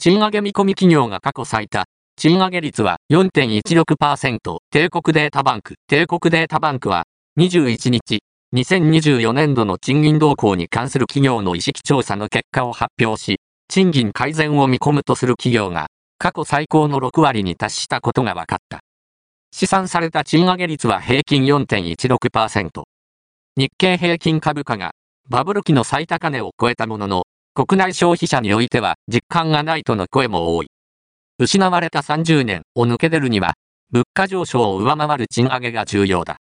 賃上げ見込み企業が過去最多。賃上げ率は4.16%。帝国データバンク。帝国データバンクは21日、2024年度の賃金動向に関する企業の意識調査の結果を発表し、賃金改善を見込むとする企業が過去最高の6割に達したことが分かった。試算された賃上げ率は平均4.16%。日経平均株価がバブル期の最高値を超えたものの、国内消費者においては実感がないとの声も多い。失われた30年を抜け出るには、物価上昇を上回る賃上げが重要だ。